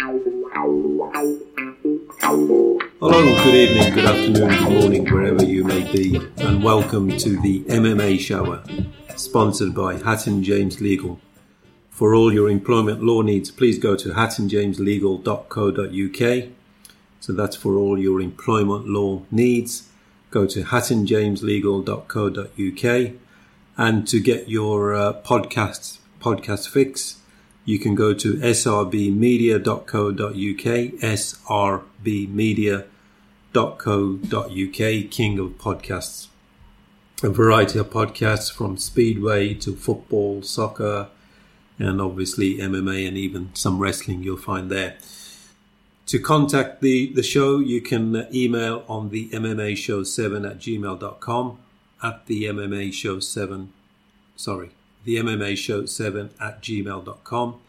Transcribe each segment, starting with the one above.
Hello, good evening, good afternoon, good morning, wherever you may be, and welcome to the MMA Shower, sponsored by Hatton James Legal. For all your employment law needs, please go to hattonjameslegal.co.uk. So that's for all your employment law needs. Go to hattonjameslegal.co.uk. And to get your uh, podcast podcast fix, you can go to srbmedia.co.uk, srbmedia.co.uk, king of podcasts. A variety of podcasts from speedway to football, soccer, and obviously MMA and even some wrestling you'll find there. To contact the, the show, you can email on the MMA Show 7 at gmail.com, at the MMA Show 7, sorry, the MMA Show 7 at gmail.com.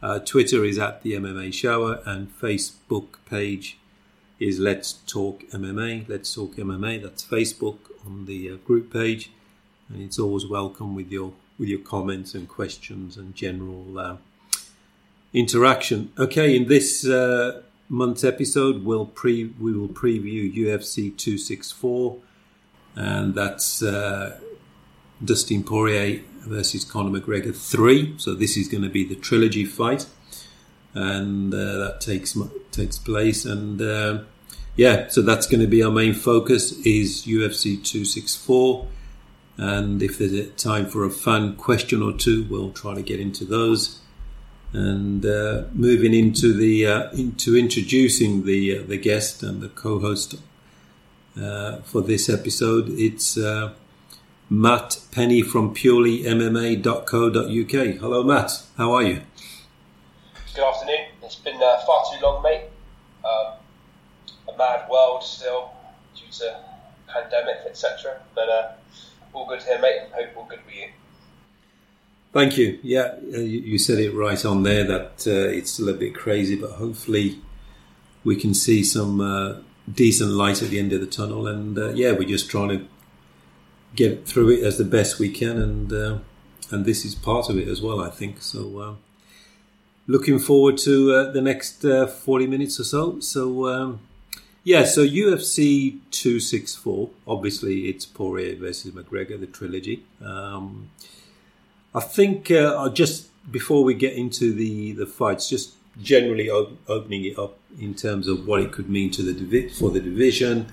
Uh, Twitter is at the MMA Shower, and Facebook page is Let's Talk MMA. Let's Talk MMA. That's Facebook on the uh, group page, and it's always welcome with your with your comments and questions and general uh, interaction. Okay, in this uh, month's episode, we'll pre we will preview UFC 264, and that's uh, Dustin Poirier versus Conor McGregor 3. So this is going to be the trilogy fight, and uh, that takes takes place. And uh, yeah, so that's going to be our main focus is UFC 264. And if there's a time for a fun question or two, we'll try to get into those. And uh, moving into the uh, into introducing the uh, the guest and the co-host uh, for this episode, it's Matt Penny from purelymma.co.uk. Hello, Matt. How are you? Good afternoon. It's been uh, far too long, mate. Um, a mad world still due to pandemic, etc. But uh, all good here, mate. Hope all good with you. Thank you. Yeah, uh, you you said it right on there that uh, it's still a bit crazy, but hopefully we can see some uh, decent light at the end of the tunnel. And uh, yeah, we're just trying to get through it as the best we can, and uh, and this is part of it as well, I think. So, uh, looking forward to uh, the next uh, forty minutes or so. So, um, yeah, so UFC two six four. Obviously, it's Poirier versus McGregor, the trilogy. Um, I think uh, just before we get into the the fights, just generally op- opening it up in terms of what it could mean to the divi- for the division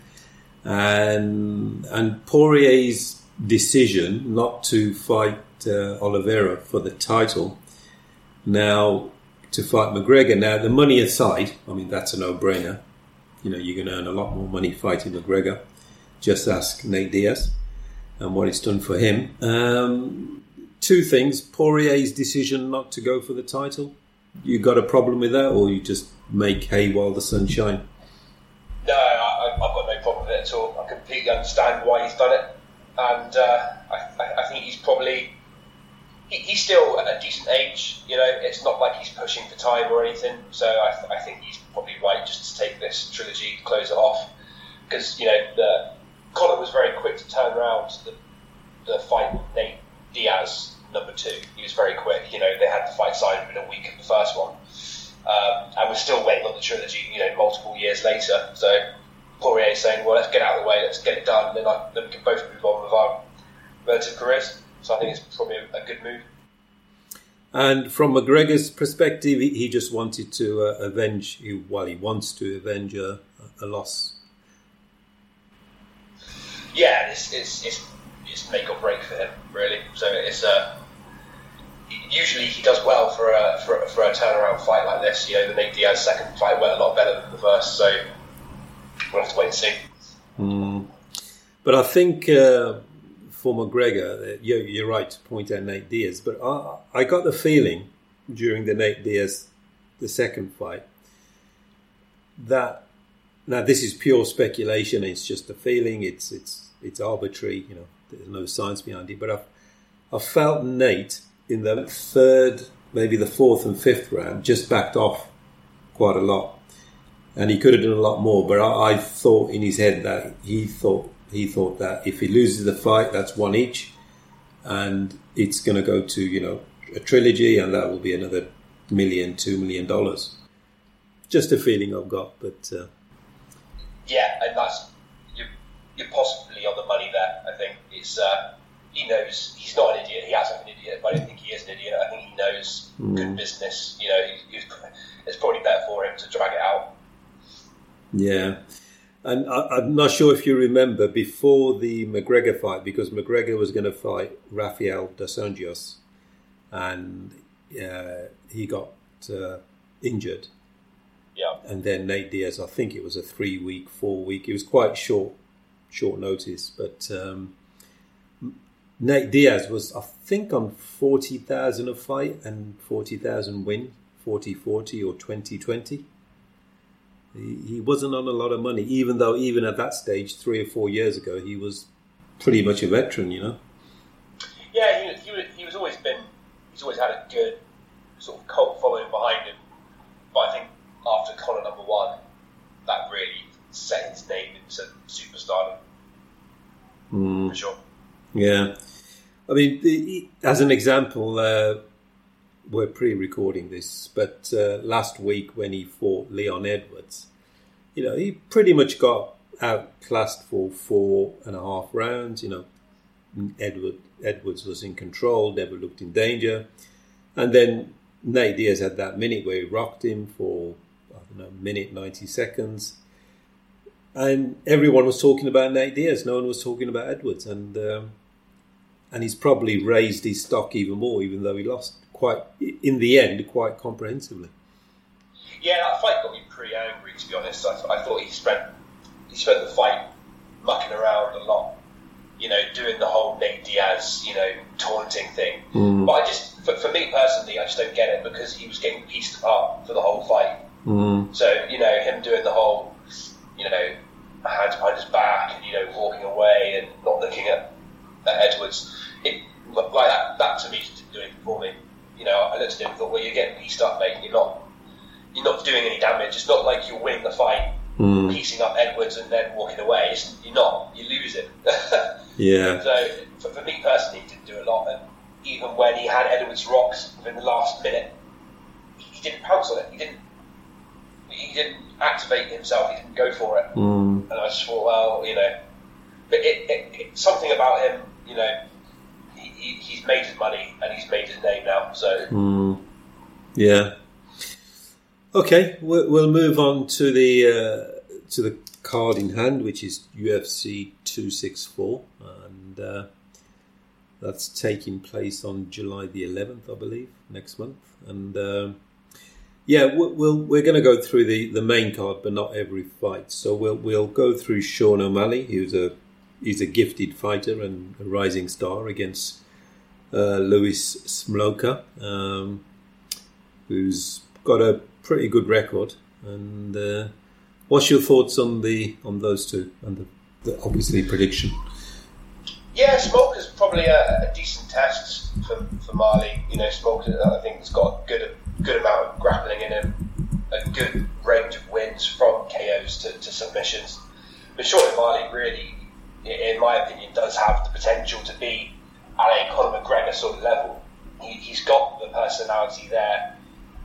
and and Poirier's decision not to fight uh, Oliveira for the title, now to fight McGregor. Now the money aside, I mean that's a no-brainer. You know you're going to earn a lot more money fighting McGregor. Just ask Nate Diaz and what it's done for him. Um, two things: Poirier's decision not to go for the title. You got a problem with that, or you just make hay while the sun shines? Completely understand why he's done it, and uh, I, I, think he's probably he, he's still at a decent age. You know, it's not like he's pushing for time or anything. So I, I think he's probably right just to take this trilogy, close it off, because you know the Conor was very quick to turn around the the fight with Nate Diaz number two. He was very quick. You know, they had the fight signed within a week of the first one. Um, and we're still waiting on the trilogy, you know, multiple years later. So Poirier saying, well, let's get out of the way, let's get it done, and then, I, then we can both move on with our relative careers. So I think it's probably a, good move. And from McGregor's perspective, he, he just wanted to uh, avenge, he, well, he wants to avenge a, a loss. Yeah, it's, it's, it's it's make or break for him, really. So it's uh, usually he does well for a, for, for a turnaround fight like this. You know, the Nate Diaz second fight went a lot better than the first, so we'll have to wait and see. Mm. But I think uh, for McGregor, you're, you're, right to point out Nate Diaz, but I, I got the feeling during the Nate Diaz, the second fight, that now this is pure speculation. It's just a feeling. It's it's it's arbitrary. You know, there's no science behind it. But I've I felt Nate in the third, maybe the fourth and fifth round, just backed off quite a lot, and he could have done a lot more. But I, I thought in his head that he thought he thought that if he loses the fight, that's one each, and it's going to go to you know a trilogy, and that will be another million, two million dollars. Just a feeling I've got, but uh, yeah, and that's you're, you're possibly on the money there. I think it's uh, he knows he's not an idiot. He acts like an idiot, but I don't think he is an idiot. I think he knows mm. good business. You know, he, it's probably better for him to drag it out. Yeah. And I, am not sure if you remember before the McGregor fight, because McGregor was going to fight Rafael dos Anjos, and uh, he got uh, injured. Yeah. And then Nate Diaz, I think it was a three week, four week. It was quite short, short notice. But um, Nate Diaz was, I think, on forty thousand a fight and forty thousand win, 40-40 or 20-20. He, he wasn't on a lot of money, even though even at that stage, three or four years ago, he was pretty much a veteran. You know. Yeah, he, he, he was always been. He's always had a good sort of cult following behind him. But I think after Conor number one, that really set his name into superstardom. Mm. For sure. Yeah. I mean, the, as an example, uh, we're pre-recording this, but uh, last week when he fought Leon Edwards, you know, he pretty much got outclassed for four and a half rounds. You know, Edward Edwards was in control, never looked in danger, and then Nate Diaz had that minute where he rocked him for I don't know, minute ninety seconds, and everyone was talking about Nate Diaz. No one was talking about Edwards, and um, and he's probably raised his stock even more, even though he lost quite in the end quite comprehensively. Yeah, that fight got me pretty angry. To be honest, I, I thought he spent he spent the fight mucking around a lot, you know, doing the whole Nate Diaz, you know, taunting thing. Mm. But I just, for, for, me personally, I just don't get it because he was getting pieced apart for the whole fight. Mm. So you know, him doing the whole, you know, hands behind his back and you know walking away and not looking at, at Edwards, it like that. That to me didn't do anything for me. You know, I looked at him and thought, well, you're getting pieced up, mate. You're not, you're not doing any damage. It's not like you're winning the fight, mm. piecing up Edwards and then walking away. It's, you're not. You lose it. yeah. So for, for me personally, he didn't do a lot. And even when he had Edwards rocks within the last minute, he, he didn't pounce on it. He didn't he didn't activate himself. He didn't go for it. Mm. And I just thought, well, you know, but it, it, it, something about him, you know, he, he, he's made his money and he's made his name now. So mm. yeah. Okay, we'll, we'll move on to the uh, to the card in hand, which is UFC two six four, and uh, that's taking place on July the eleventh, I believe, next month, and. Um, yeah, we'll, we are going to go through the, the main card, but not every fight. So we'll we'll go through Sean O'Malley, who's a he's a gifted fighter and a rising star against uh, Louis Smolka, um, who's got a pretty good record. And uh, what's your thoughts on the on those two and the, the obviously prediction? Yeah, Smolka's probably a, a, decent test for, for Mali. You know, Smolka, I think, has got a good good amount of grappling in him, a good range of wins from KOs to, to submissions. But Sean O'Malley really, in my opinion, does have the potential to be at a Conor McGregor sort of level. He, has got the personality there,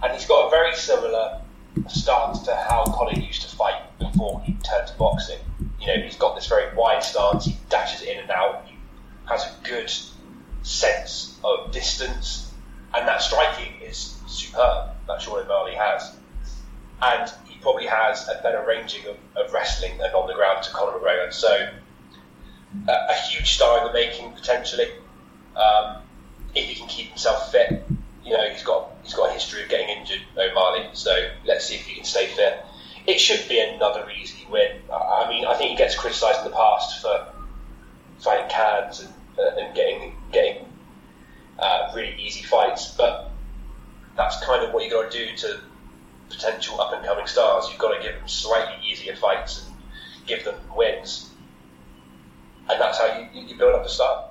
and he's got a very similar stance to how Conor used to fight before he turned to boxing. You know, he's got this very wide stance, he dashes in and out, he has a good sense of distance, and that striking is superb that Sean O'Malley has. And he probably has a better ranging of, of wrestling and on the ground to Conor McGregor. So a, a huge star in the making potentially. Um, if he can keep himself fit, you know, he's got he's got a history of getting injured, O'Malley. So let's see if he can stay fit. It should be another easy win. I mean, I think he gets criticised in the past for fighting cans and, uh, and getting getting uh, really easy fights, but that's kind of what you got to do to potential up and coming stars. You've got to give them slightly easier fights and give them wins, and that's how you, you build up a star.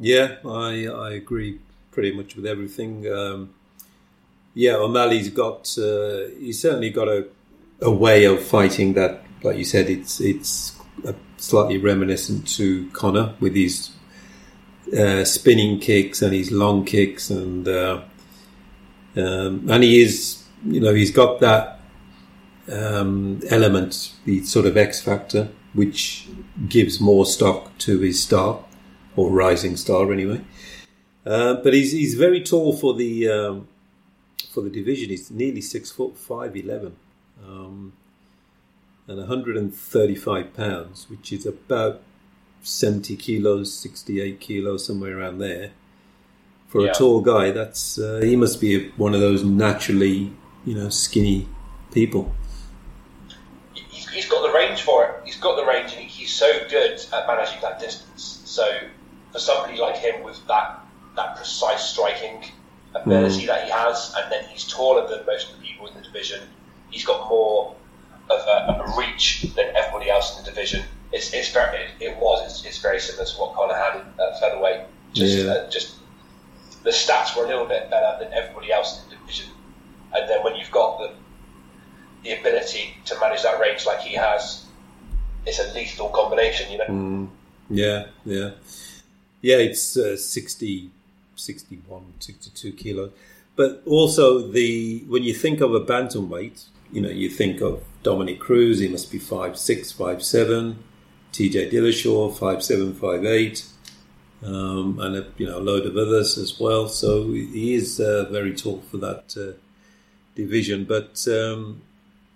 Yeah, I I agree pretty much with everything. Um, yeah, O'Malley's got uh, he's certainly got a a way of fighting that, like you said, it's it's slightly reminiscent to Conor with his uh, spinning kicks and his long kicks, and uh, um, and he is, you know, he's got that um, element, the sort of X factor, which gives more stock to his star or rising star, anyway. Uh, but he's he's very tall for the um, for the division. He's nearly six foot five eleven, um, and 135 pounds, which is about 70 kilos, 68 kilos, somewhere around there. For yeah. a tall guy, that's uh, he must be one of those naturally, you know, skinny people. He's, he's got the range for it. He's got the range, and he's so good at managing that distance. So, for somebody like him with that that precise striking ability mm. that he has, and then he's taller than most of the people in the division. He's got more of a, of a reach than everybody else in the division it's, it's very it, it was it's, it's, very similar to what Conor had in featherweight. Just yeah. uh, just the stats were a little bit better than everybody else in the division, and then when you've got the the ability to manage that range like he has, it's a lethal combination. You know. Mm. Yeah, yeah, yeah. It's uh, 60, 61, 62 kilos. But also the when you think of a bantamweight, you know, you think of Dominick Cruz. He must be five six, five seven. TJ Dillashaw, 5758, um, and a you know, a load of others as well. So he is uh, very tall for that uh, division. But um,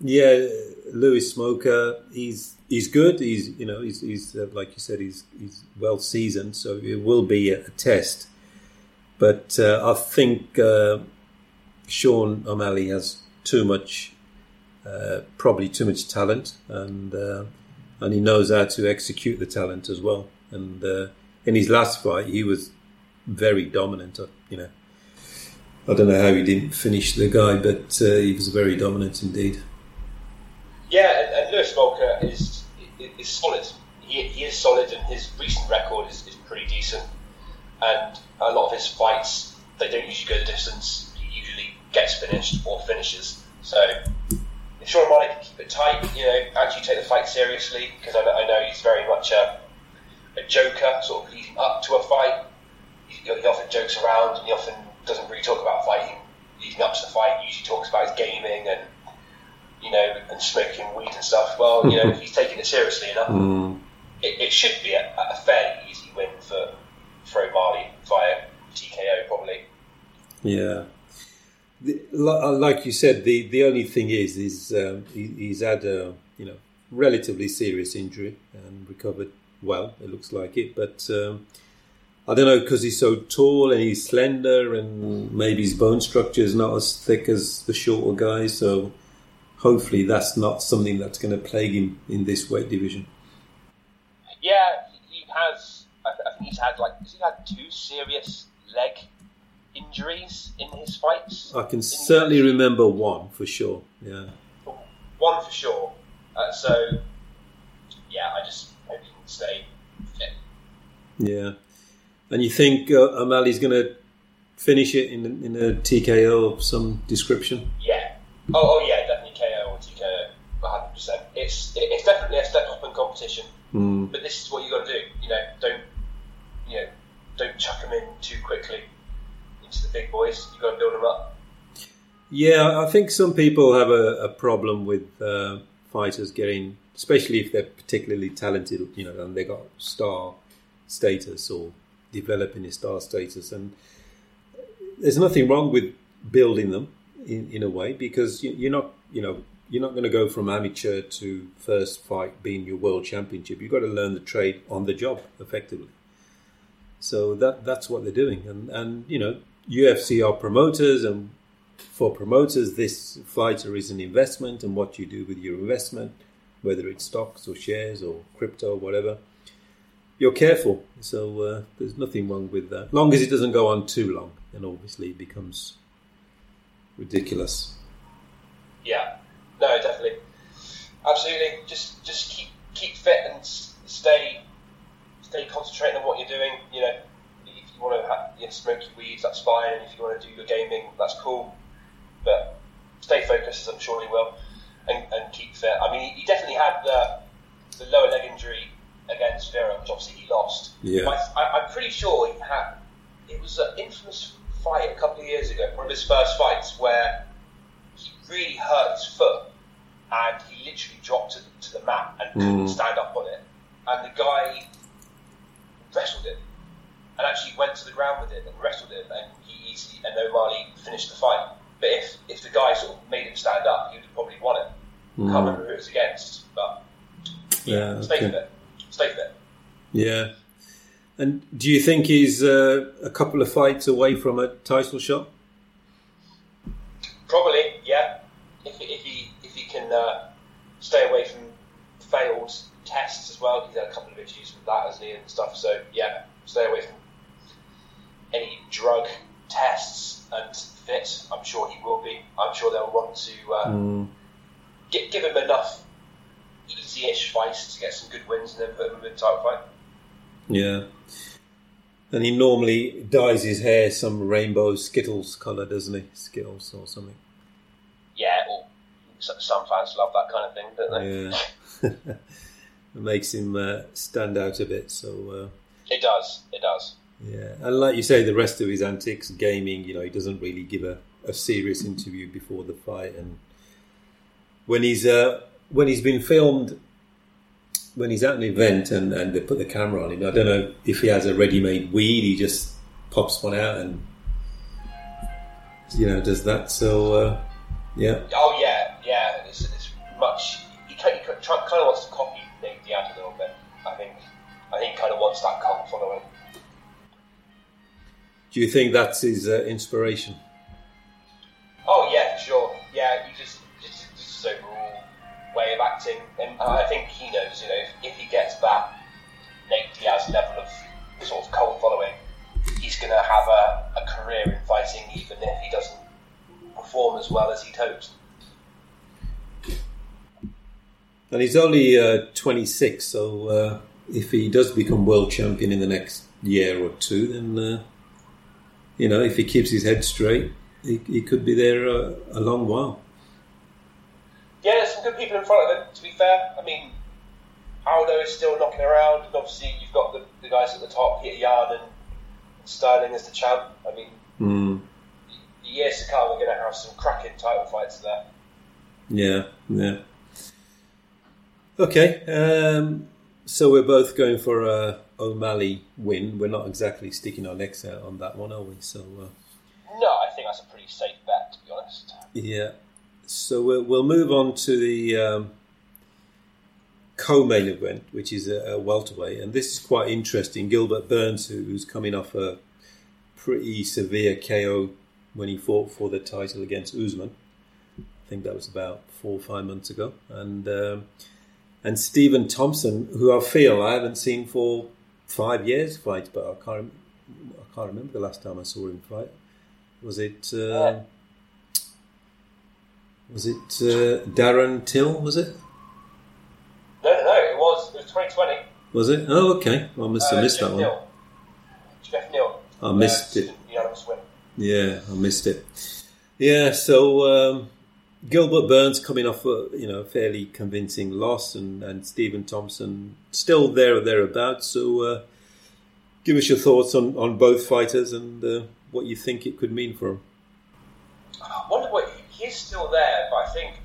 yeah, Louis Smolka, he's he's good. He's you know he's, he's uh, like you said he's he's well seasoned, so it will be a, a test. But uh, I think uh, Sean O'Malley has too much, uh, probably too much talent, and and he knows how to execute the talent as well. And uh, in his last fight, he was very dominant. Uh, you know, I don't know how he didn't finish the guy, but uh, he was very dominant indeed. Yeah, and, and Smolka is is solid. He, he is solid, and his recent record is, is pretty decent. And a lot of his fights, they don't usually go the distance. He usually gets finished or finishes. So if Sean O'Malley can keep it tight, you know, actually take the fight seriously, because I, I, know he's very much a, a joker, sort of leading up to a fight. He, he, often jokes around and he often doesn't really talk about fighting leading up to the fight. He usually talks about his gaming and, you know, and smoking weed and stuff. Well, you know, if he's taking it seriously enough, mm. it, it, should be a, a, fairly easy win for, for O'Malley via TKO, probably. Yeah. Uh, like you said, the, the only thing is, is um, he, he's had a you know relatively serious injury and recovered well. It looks like it, but um, I don't know because he's so tall and he's slender, and maybe his bone structure is not as thick as the shorter guys. So hopefully, that's not something that's going to plague him in this weight division. Yeah, he has. I think he's had like he's had two serious leg injuries in his fights. I can certainly remember one for sure. Yeah, one for sure. Uh, so yeah, I just hope he can stay fit. Yeah, and you think uh, O'Malley's going to finish it in in a TKO of some description? Yeah. Oh, oh yeah, definitely KO or TKO, hundred percent. It's definitely step up in competition. Mm. But this is what you got to do. You know, don't you know, don't chuck them in too quickly into the big boys. You've got to build them up. Yeah, I think some people have a, a problem with uh, fighters getting, especially if they're particularly talented, you know, and they got star status or developing a star status. And there's nothing wrong with building them in, in a way because you, you're not, you know, you're not going to go from amateur to first fight being your world championship. You've got to learn the trade on the job effectively. So that that's what they're doing, and and you know UFC are promoters, and for promoters, this fighter is an investment, and what you do with your investment, whether it's stocks or shares or crypto or whatever, you're careful. So uh, there's nothing wrong with that, long as it doesn't go on too long, and obviously it becomes ridiculous. Yeah, absolutely. Just just keep keep fit and stay stay concentrating on what you're doing. You know, if you want to have, you know, smoke your weeds, that's fine. And if you want to do your gaming, that's cool. But stay focused, as I'm sure he will, and, and keep fit. I mean, he definitely had the the lower leg injury against Vera, which obviously he lost. Yeah. I, I'm pretty sure he had. It was an infamous fight a couple of years ago, one of his first fights, where he really hurt his foot and he literally dropped to, to the mat and couldn't Mm. stand up on it. And the guy wrestled him and actually went to the ground with him and wrestled him, and he easily and O'Malley finished the fight. But if, if the guy sort of made him stand up, he would have probably won it. Can't remember who it was against, but Yeah, stay okay. fit. Stay fit. Yeah. And do you think he's uh, a couple of fights away from a title shot? Probably, can uh, stay away from failed tests as well, he's had a couple of issues with that, hasn't he, and stuff. So yeah, stay away from any drug tests and fit. I'm sure he will be. I'm sure they'll want to uh, Mm. gi- give him enough easy-ish fights to get some good wins and then put him in a title fight. Yeah. And he normally dyes his hair some rainbow Skittles colour, doesn't he? Skittles or something. Yeah, or s- some fans love that kind of thing, don't they? Yeah. it makes him uh, stand out a bit. So, uh, It does. It does. yeah. And like you say, the rest of his antics, gaming, you know, he doesn't really give a, a serious interview before the fight. And when he's uh, when he's been filmed, when he's at an event and, and they put the camera on him, I don't know if he has a ready-made weed. He just pops one out and you know does that. So uh, yeah, Oh much. He, kind of, kind of wants to copy Nate Diaz a little bit. I think. I think he kind of wants that cult following. do you think that's his uh, inspiration? Oh yeah, sure. Yeah, he just just, just his overall way of acting, and I think And he's only uh, 26, so uh, if he does become world champion in the next year or two, then, uh, you know, if he keeps his head straight, he, he could be there uh, a long while. Yeah, there's some good people in front of him. To be fair, I mean, Aldo is still knocking around, and obviously you've got the, the guys at the top, Petr Yan and Sterling as the champ. I mean, Mm, the years to come, we're going to have some cracking title fights there. yeah, yeah. Okay, um, so we're both going for a O'Malley win. We're not exactly sticking our necks out on that one, are we? So, uh, No, I think that's a pretty safe bet, to be honest. Yeah. So we'll, we'll move on to the um, co-main event, which is a, a welterweight, and this is quite interesting. Gilbert Burns, who- who's coming off a pretty severe KO when he fought for the title against Usman. I think that was about four or five months ago, and um, and Stephen Thompson, who I feel I haven't seen for five years fight, but I can't I can't remember the last time I saw him fight. Was it? Uh, was it uh, Darren Till? Was it? No, no, it was, it was 2020. Was it? Oh, okay. I must have Uh, missed Geoff that one. Neal. Geoff Neal. I missed uh, it. Yeah, I missed it. Yeah, so um, Gilbert Burns coming off a you know fairly convincing loss, and, and Stephen Thompson still there or thereabouts. So, uh, give us your thoughts on, on both fighters and uh, what you think it could mean for them. I wonder what he is still there, but I think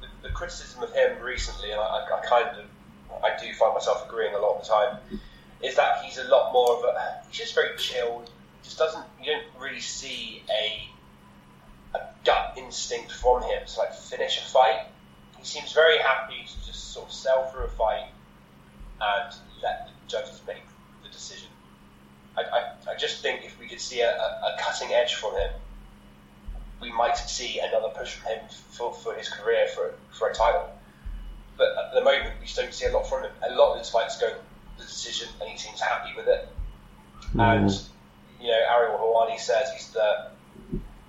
the, the criticism of him recently, and I, I, kind of, I do find myself agreeing a lot of the time, is that he's a lot more of a. He's just very chilled. Just doesn't. You don't really see a gut instinct from him to like finish a fight. he seems very happy to just sort of sell through a fight and let the judges make the decision. I, I, I just think if we could see a, a, cutting edge from him, we might see another push from him for, for his career for, for a title. But at the moment, we don't see a lot from him. A lot of his fights go the decision, and he seems happy with it. Mm. And you know, Ariel Helwani says he's the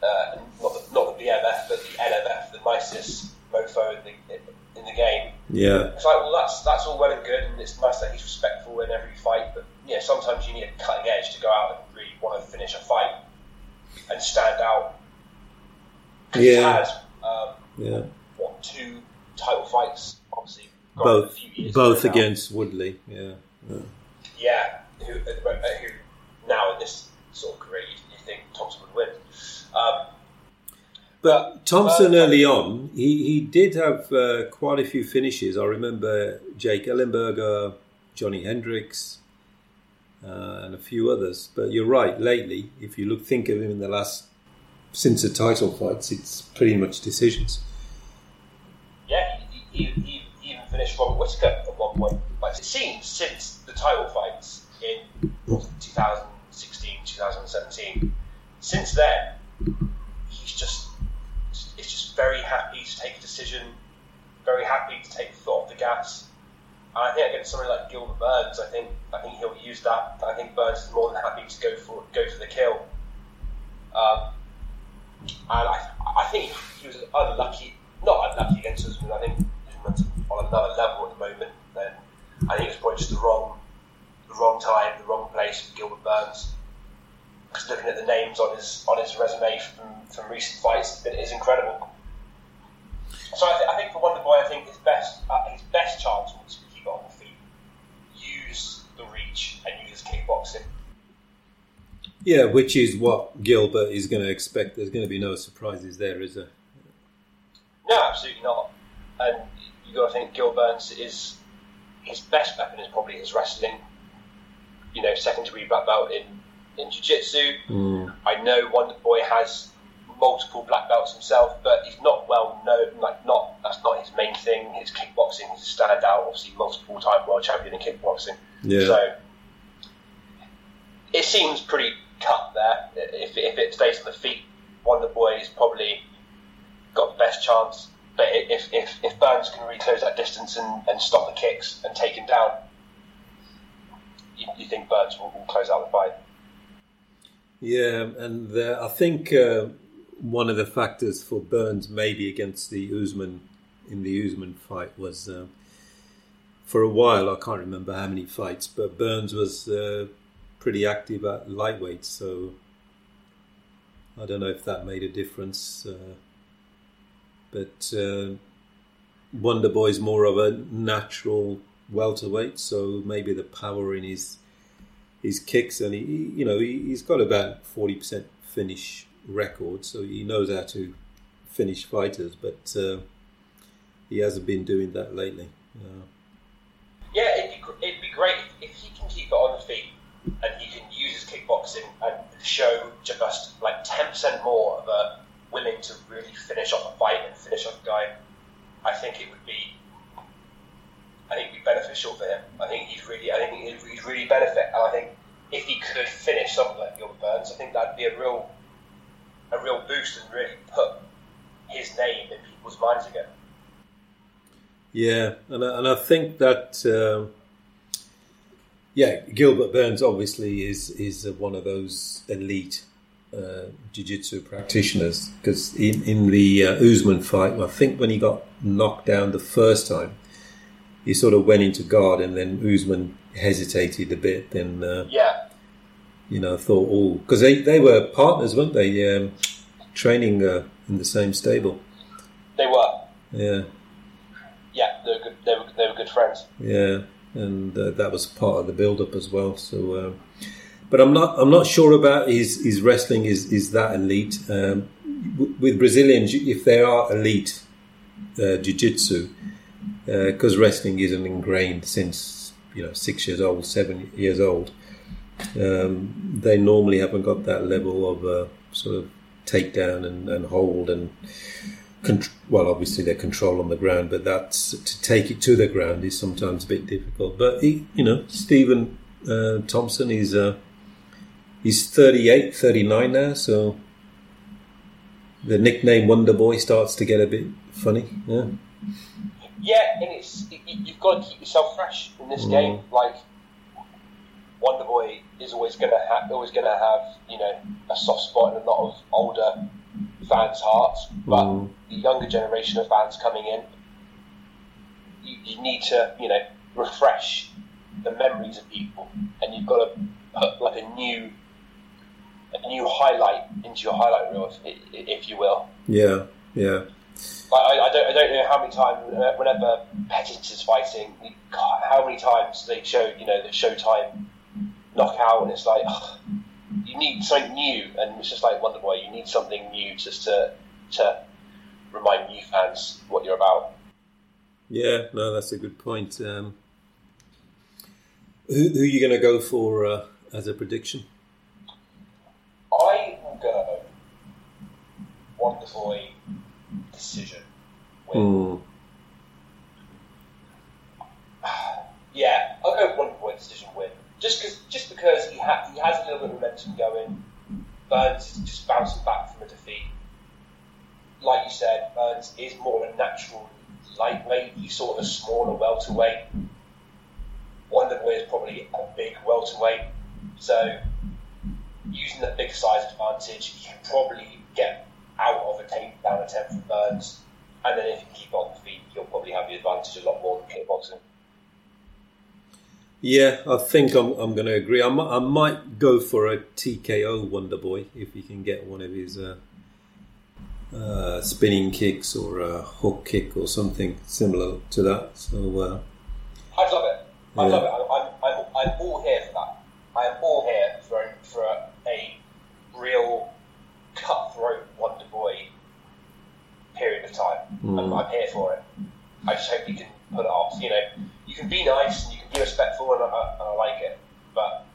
uh, not the not the BMF, but the NMF, the nicest mofo in the, in the game. Yeah. It's like, well, that's that's all well and good, and it's nice that he's respectful in every fight. But yeah, sometimes you need a cutting edge to go out and really want to finish a fight and stand out. Yeah. Has, um, yeah. What two title fights? Obviously, both both against Woodley. Yeah. Yeah. yeah who, who now in this sort of career you, you think Thompson would win. Um, but Thompson uh, early on, he, he did have uh, quite a few finishes. I remember Jake Ellenberger, Johnny Hendricks, uh, and a few others. But you're right. Lately, if you look, think of him in the last since the title fights, it's pretty much decisions. Yeah, he, he, he, he even finished Robert Whitaker at one point. But it seems since the title fights in 2016, 2017, since then he's just is just very happy to take a decision, very happy to And I think against somebody like Gilbert Burns, I think I think he'll use that. I think Burns is more than happy to go for go for the kill. Um, and I, I think he was unlucky, not unlucky against Usman. I think Usman's on another level at the moment. Then I think it was probably just the wrong, the wrong time, the wrong place for Gilbert Burns. Because looking at the names on his on his resume from, from recent fights, it is incredible. So I, th- I think for Wonder Boy, I think his best uh, his best chance was to keep it on the feet, use the reach, and use kickboxing. Yeah, which is what Gilbert is going to expect. There's going to be no surprises there, is there? No, absolutely not. And you've got to think Gilbert is his best weapon is probably his wrestling. You know, second degree black belt in in jiu-jitsu. Mm. I know Wonder Boy has multiple black belts himself, but he's not well known. Like, not that's not his main thing. His kickboxing is a standout. Obviously, multiple time world champion in kickboxing. Yeah. So it seems pretty cut there. If, if it stays on the feet, Wonder Boy is probably got the best chance. But if, if, if Burns can really close that distance and, and stop the kicks and take him down, you, you think Burns will, will, close out the fight. Yeah, and uh, I think uh, one of the factors for Burns maybe against the Usman in the Usman fight was uh, for a while I can't remember how many fights, but Burns was uh, pretty active at lightweight, so I don't know if that made a difference. Uh, but uh, Wonder is more of a natural welterweight, so maybe the power in his his kicks and he, you know, he, has got about forty percent finish record, so he knows how to finish fighters, but uh, he hasn't been doing that lately. yeah, it'd be, it'd be great if he can keep it on the feet and he can use his kickboxing and show just like 10% more of a willing to really finish off a fight and finish off a guy, I think it would be I think it'd be beneficial for him. I think he's really I think he'd really benefit and I think if he could finish something like Gilbert Burns, I think that'd be a real a real boost and really put his name in people's minds again. Yeah, and I, and I think that uh, yeah, Gilbert Burns obviously is is one of those elite uh, jiu-jitsu practitioners because in, in the uh, Usman fight, I think when he got knocked down the first time, he sort of went into guard and then Usman hesitated a bit. Then uh, yeah, you know, thought oh because they they were partners, weren't they? Um, training uh, in the same stable. They were. Yeah. Yeah, they were good. They were, they were good friends. Yeah and uh, that was part of the build-up as well. So, uh, but I'm not I'm not sure about his his wrestling is is that elite. Um, with Brazilians, if they are elite uh, jiu-jitsu, because uh, wrestling isn't ingrained since you know six years old, seven years old, um, they normally haven't got that level of uh, sort of takedown and, and hold and Contr- well, obviously their control on the ground, but that's to take it to the ground is sometimes a bit difficult. But he, you know, Stephen uh, Thompson is uh, he's 38, 39 now, so the nickname Wonder Boy starts to get a bit funny. Yeah, Yeah, and it's you- you've got to keep yourself fresh in this Mm. game. Like Wonder Boy is always gonna have always gonna have you know a soft spot in a lot of older fans' hearts, but Mm. the younger generation of fans coming in, you, you need to you know refresh the memories of people, and you've got to put like a new a new highlight into your highlight reel, if, if you will. yeah, yeah. Like, I, I don't I don't know how many times whenever Pettis is fighting, God, how many times they show you know the Showtime knockout, and it's like ugh, you need something new, and it's just like Wonder Boy, you need something new just to to remind new fans what you're about. Yeah, no, that's a good point. Um, who, who are you going to go for uh, as a prediction? I will go Wonder Boy decision. Win. Mm. Yeah, I'll go Wonder Boy decision. Just because, just because he ha- he has a little bit of momentum going. Burns is just bouncing back from a defeat. Like you said, Burns is more a natural lightweight. He's sort of a smaller welterweight. Wonder Boy is probably a big welterweight. So, using the big size advantage, you can probably get out of a takedown attempt from Burns. And then if you keep on the feet, you'll probably have the advantage a lot more than kickboxing. Yeah, I think I'm, I'm going to agree. I might, I might go for a TKO Wonder Boy if he can get one of his uh, uh, spinning kicks or a hook kick or something similar to that. So, uh, I'd love it. I'd Yeah. love it. I'm, I'm, I'm all here for that. I am all here for for a, a real cutthroat Wonder Boy period of time. I'm, I'm here for it. I just hope you can put it off. You know, you can be nice and you can be respectful, and I, and I like it. But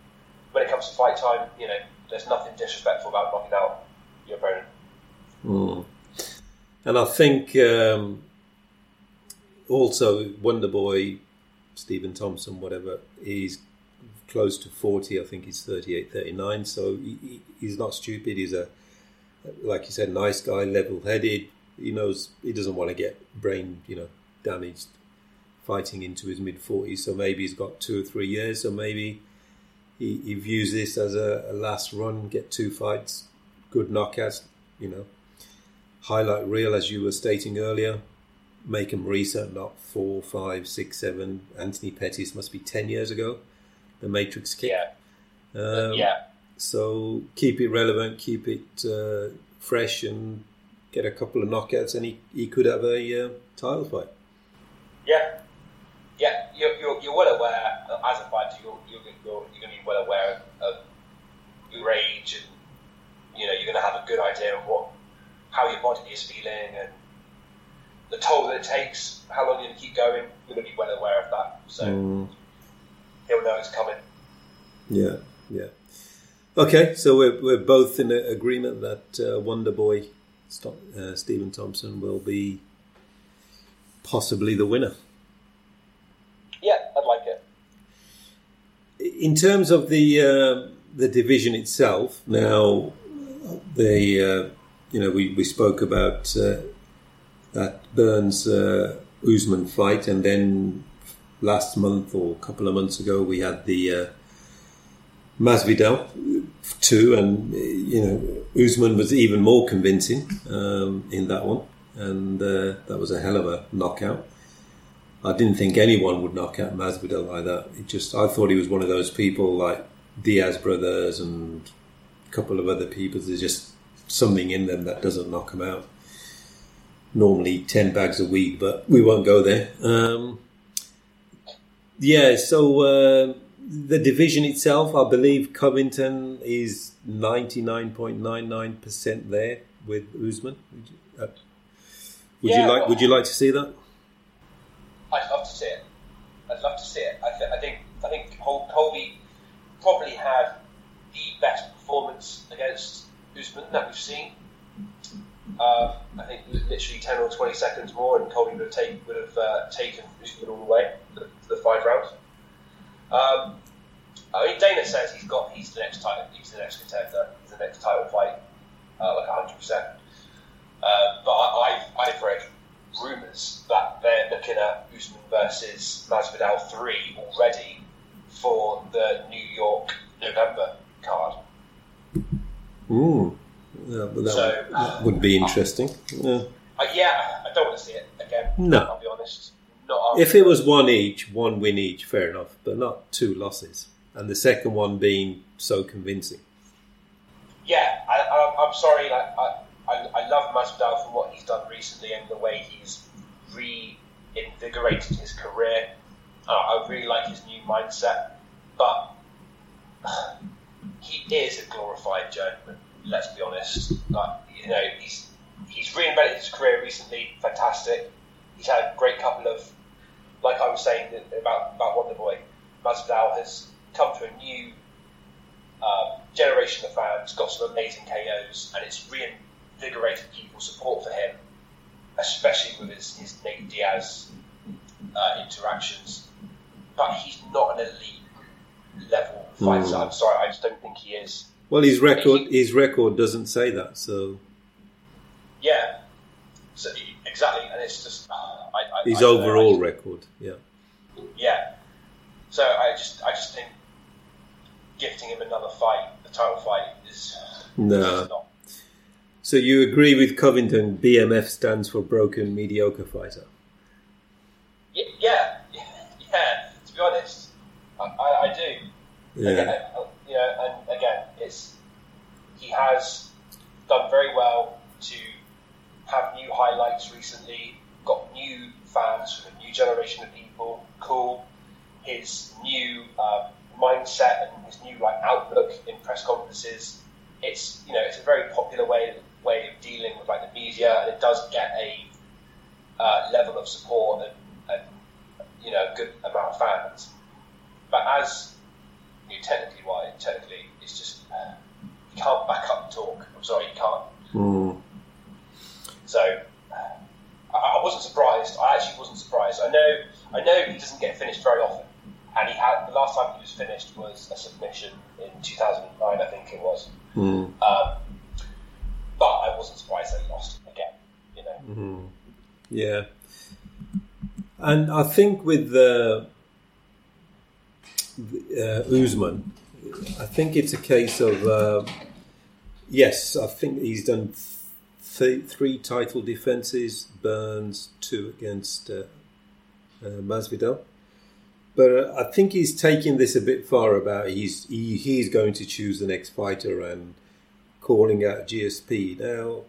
when it comes to fight time, you know, there's nothing disrespectful about knocking out your opponent. mm. and I think um, also Wonder Boy, Stephen Thompson, whatever, he's close to 40. I think he's 38, 39. So he- he's not stupid. He's a, like you said, nice guy, level headed. He knows he doesn't want to get brain, you know, damaged fighting into his mid 40s. So maybe he's got two or three years. So maybe he, he views this as a, a last run, get two fights, good knockouts, you know, highlight reel, as you were stating earlier. Make him recent, not four, five, six, seven. Anthony Pettis must be 10 years ago. The Matrix kick. Yeah, Um, yeah. So keep it relevant, keep it uh, fresh, and get a couple of knockouts, and he, he could have a uh, title fight. Yeah, yeah, you're, you're, you're well aware as a fighter, you're, you're, you're, you're going to be well aware of your age, and you know you're going to have a good idea of what how your body is feeling and the toll that it takes, how long you're going to keep going. You're going to be well aware of that, so he'll know it's coming. Yeah, yeah. Okay, so we're, we're both in agreement that uh, Wonder Boy uh, Stephen Thompson will be possibly the winner. Yeah, I'd like it. In terms of the uh, the division itself, now the uh, you know we, we spoke about uh, that Burns uh, Usman fight, and then last month or a couple of months ago we had the uh, Masvidal two, and you know Usman was even more convincing um, in that one, and uh, that was a hell of a knockout. I didn't think anyone would knock out Masvidal like that. It just I thought he was one of those people like Diaz brothers and a couple of other people. There's just something in them that doesn't knock them out. Normally ten bags of weed, but we won't go there. Um, yeah, so uh, the division itself, I believe Covington is ninety nine point nine nine percent there with Usman. Would you, uh, would Yeah, you like? well- Would you like to see that? I'd love to see it. I'd love to see it. I, th- I think I think Col- Colby probably had the best performance against Usman that we've seen. Uh, I think literally 10 or 20 seconds more, and Colby would have, take, would have uh, taken Usman all the way to the, the five rounds. Um, I mean, Dana says he's got he's the next title, he's the next contender, he's the next title fight, uh, like 100. percent uh, But I, I've, I've read rumours that they're looking at Usman versus Masvidal three already for the New York November card. Ooh. Yeah, but that, So- would, that would be interesting. Yeah. Uh, yeah, I don't want to see it again. No. I'll be honest. Not If it was one each, one win each, fair enough, but not two losses. And the second one being so convincing. yeah, I, I, I'm sorry. Like, I, I, I love Masvidal for what he's done recently and the way he's reinvigorated his career. Uh, I really like his new mindset, but he is a glorified journeyman. Let's be honest. Like, you know, he's he's reinvented his career recently. Fantastic. He's had a great couple of, like I was saying about about Wonder Boy. Masvidal has come to a new um, generation of fans, got some amazing KOs, and it's reinvigorated people's support for him, especially with his, his Nate Diaz uh, interactions. But he's not an elite level fighter. Mm. I'm sorry, I just don't think he is. Well, his record his record doesn't say that, so Yeah, so, exactly, and it's just I, I, his I don't know, I overall just- record, yeah. Yeah. So I just I just think gifting him another fight, the title fight, is No. is not. So you agree with Covington? BMF stands for broken mediocre fighter. Yeah, yeah, yeah. To be honest, I, I, I do. Again, Yeah, I- you know, and again, it's he has done very well to have new highlights recently. Got new fans from a new generation of people. Cool. His new um, mindset and his new like outlook in press conferences. It's you know it's a very popular way way of dealing with like the media, and it does get a uh, level of support and, and you know a good amount of fans. But as you know, technically why technically it's just uh, you can't back up the talk. I'm sorry, you can't. Mm. So uh, I, I wasn't surprised. I actually wasn't surprised. I know I know he doesn't get finished very often, and he had the last time he was finished was a submission in 2009, I think it was. Mm. Um, but I wasn't surprised they lost again. You know. Yeah, and I think with the uh, Usman, I think it's a case of uh, yes, I think he's done th- three title defenses, Burns two against uh, uh, Masvidal. But uh, I think he's taking this a bit far about he's he, he's going to choose the next fighter and calling out GSP. Now,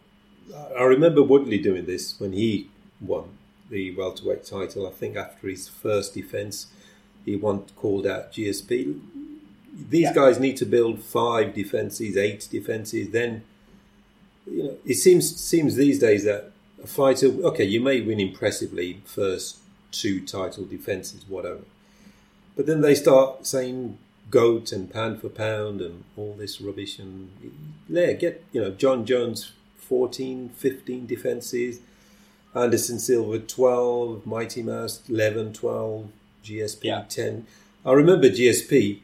I remember Woodley doing this when he won the welterweight title. I think after his first defence, he won, called out GSP. These Yeah. guys need to build five defences, eight defences. Then, you know, it seems seems these days that a fighter, okay, you may win impressively first two title defences, whatever, but then they start saying goat and pound for pound and all this rubbish and yeah, get you know Jon Jones 14, 15 defenses, Anderson Silva 12, Mighty Mouse 11, 12, GSP Yeah. 10. I remember GSP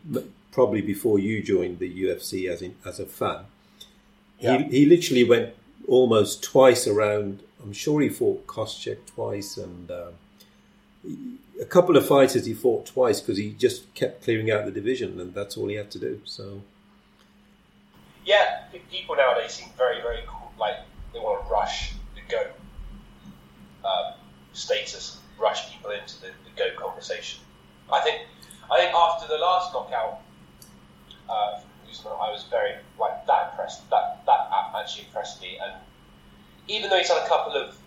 probably before you joined the UFC as in, as a fan. Yeah. He, he literally went almost twice around. I'm sure he fought Koscheck twice and um, a couple of fighters he fought twice because he just kept clearing out the division and that's all he had to do. So Yeah, people nowadays seem very, very cool. Like they want to rush the go um, status, rush people into the, the go conversation. I think, I think after the last knockout uh, Usman, I was very like that impressed. That that actually impressed me. And even though he's had a couple of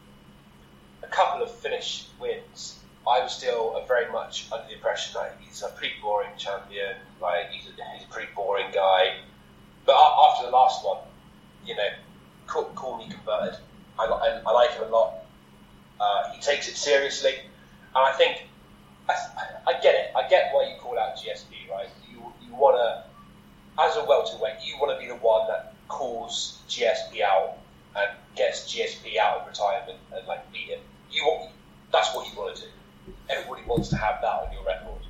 a couple of finish wins, I was still very much under the impression that he's a pretty boring champion, like he's a, he's a pretty boring guy. But after the last one, you know, Courtney converted. I, I, I like him a lot. Uh, he takes it seriously, and I think I, I, get it. I get why you call out GSP, right? You you want to, as a welterweight, you want to be the one that calls GSP out and gets GSP out of retirement and like beat him. You want that's what you want to do everybody wants to have that on your record.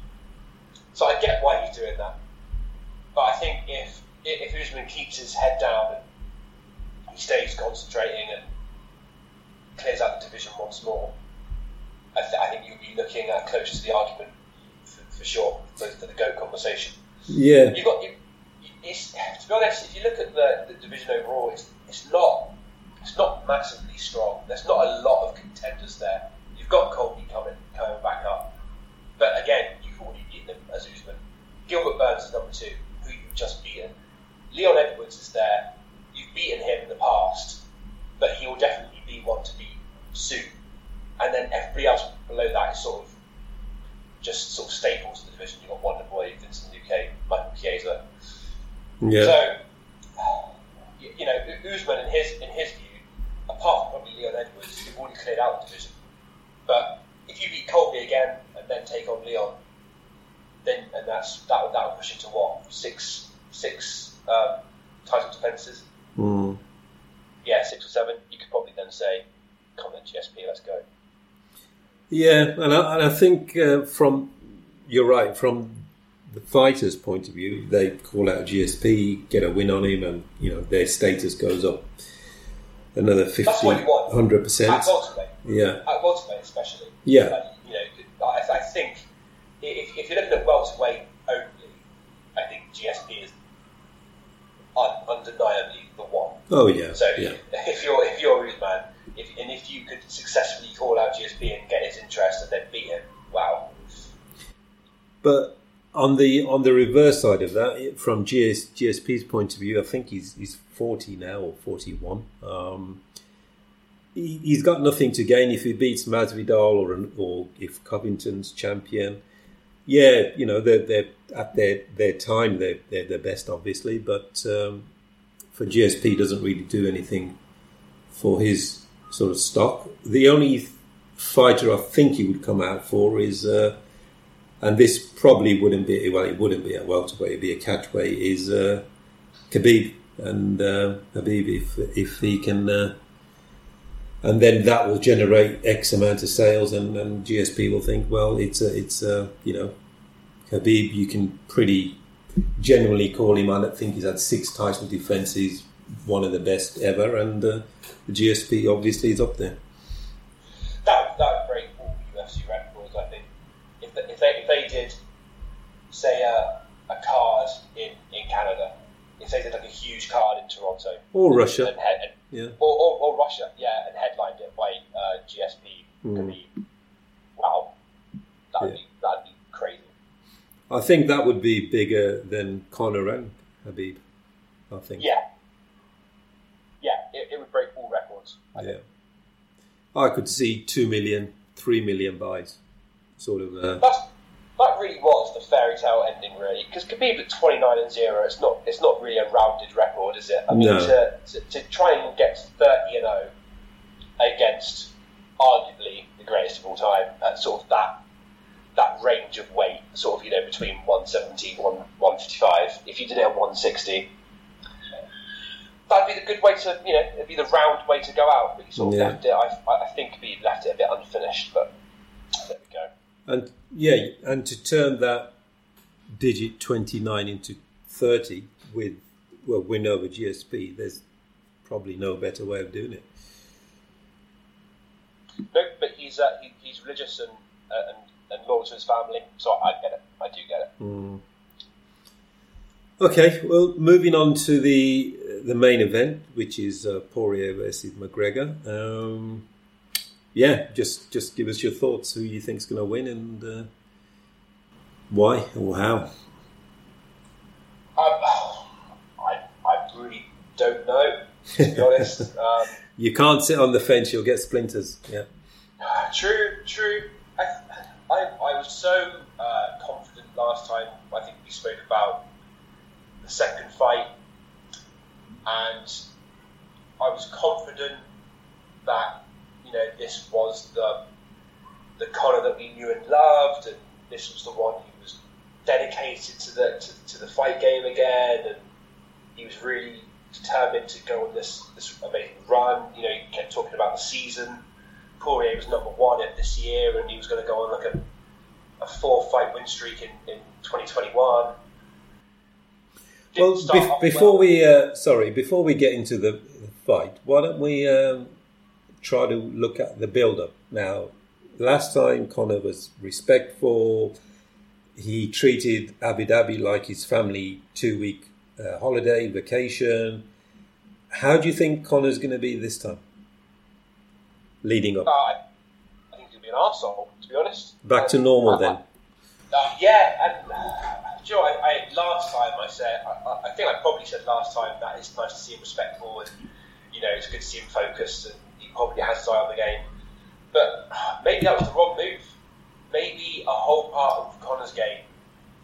So I get why he's doing that, but I think if if Usman keeps his head down and he stays concentrating and clears out the division once more, I, th- I think you'll be looking at closer to the argument for, for sure for, for, the go conversation. Yeah, you've got you, to be honest, if you look at the, the division overall, it's, it's not it's not massively strong. There's not a lot of I, and I think uh, from you're right from the fighter's point of view, they call out GSP, get a win on him, and you know their status goes up another 50, That's what you want 100 percent. Yeah, at welterweight especially. Yeah. Like, you know, I, I think if, if you're looking at welterweight only, I think GSP is un, undeniably the one. oh yeah, So yeah, if you're if you're Usman, if and if you could successfully call out GSP and get interest and then beat him, wow. But on the on the reverse side of that, from GS, GSP's point of view, I think he's he's forty now or forty one. Um, he, he's got nothing to gain if he beats Masvidal or an, or if Covington's champion. Yeah, you know they're, they're at their their time they're they're their best, obviously. But um, for GSP, doesn't really do anything for his sort of stock. The only fighter I think he would come out for is. Uh, and this probably wouldn't be well, it wouldn't be a welterweight, it'd be a catchweight. Is uh, Khabib and uh, Khabib if if he can, uh, and then that will generate X amount of sales, and, and GSP will think, well, it's a it's a you know, Khabib, you can pretty generally call him. I think he's had six title defenses, one of the best ever, and uh, the GSP obviously is up there. That that would break all UFC records. I think if they, if they, if they did say a, a card in, in Canada, It says it's like a huge card in Toronto Or Russia, and, and yeah. or, or, or Russia, yeah, and headlined it by uh, GSP, Khabib, wow, that'd Yeah. be that'd be crazy. I think that would be bigger than Conor and Khabib. I think. Yeah, yeah, it, it would break all records. I Yeah. think. I could see two million, three million buys, sort of. Uh, that really was the fairy tale ending, really. Because Khabib at twenty nine and zero, it's not it's not really a rounded record, is it? I mean, No. to, to, to try and get to thirty and zero against arguably the greatest of all time at sort of that that range of weight, sort of you know between 170 1, 155. If you did it at one sixty. That'd be the good way to, you know, it'd be the round way to go out. But you sort of Yeah. left it. I, I think Khabib left it a bit unfinished, but there we go. And yeah, and to turn that digit twenty nine into thirty with well win over GSP, there's probably no better way of doing it. No, but he's uh, he, he's religious and, uh, and and loyal to his family, so I get it. I do get it. Okay, well, moving on to the the main event, which is uh, Poirier versus McGregor. Um, yeah, just just give us your thoughts. Who you think's going to win and uh, why or how? I, I I really don't know. To be honest, um, You can't sit on the fence; you'll get splinters. Yeah, true, true. I, I I was so uh, confident last time. I think we spoke about the second fight, and I was confident that you know this was the the Conor that we knew and loved, and this was the one who was dedicated to the to, to the fight game again, and he was really determined to go on this this amazing run. You know, he kept talking about the season. Poirier was number one at this year, and he was going to go on like a, a four fight win streak in, in 2021. didn't Well, off before well. we uh, sorry, before we get into the fight, why don't we um, try to look at the build-up now? Last time Conor was respectful. He treated Abu Dhabi like his family two-week uh, holiday vacation. How do you think Conor's going to be this time? Leading up Uh, I think he'll be an arsehole, to be honest. back to normal I- then. Uh, yeah, and uh, you know, I, I, last time I said, I, I- think I probably said last time that it's nice to see him respectful and, you know, it's good to see him focused and probably has his eye on the game. But maybe that was the wrong move. Maybe a whole part of Conor's game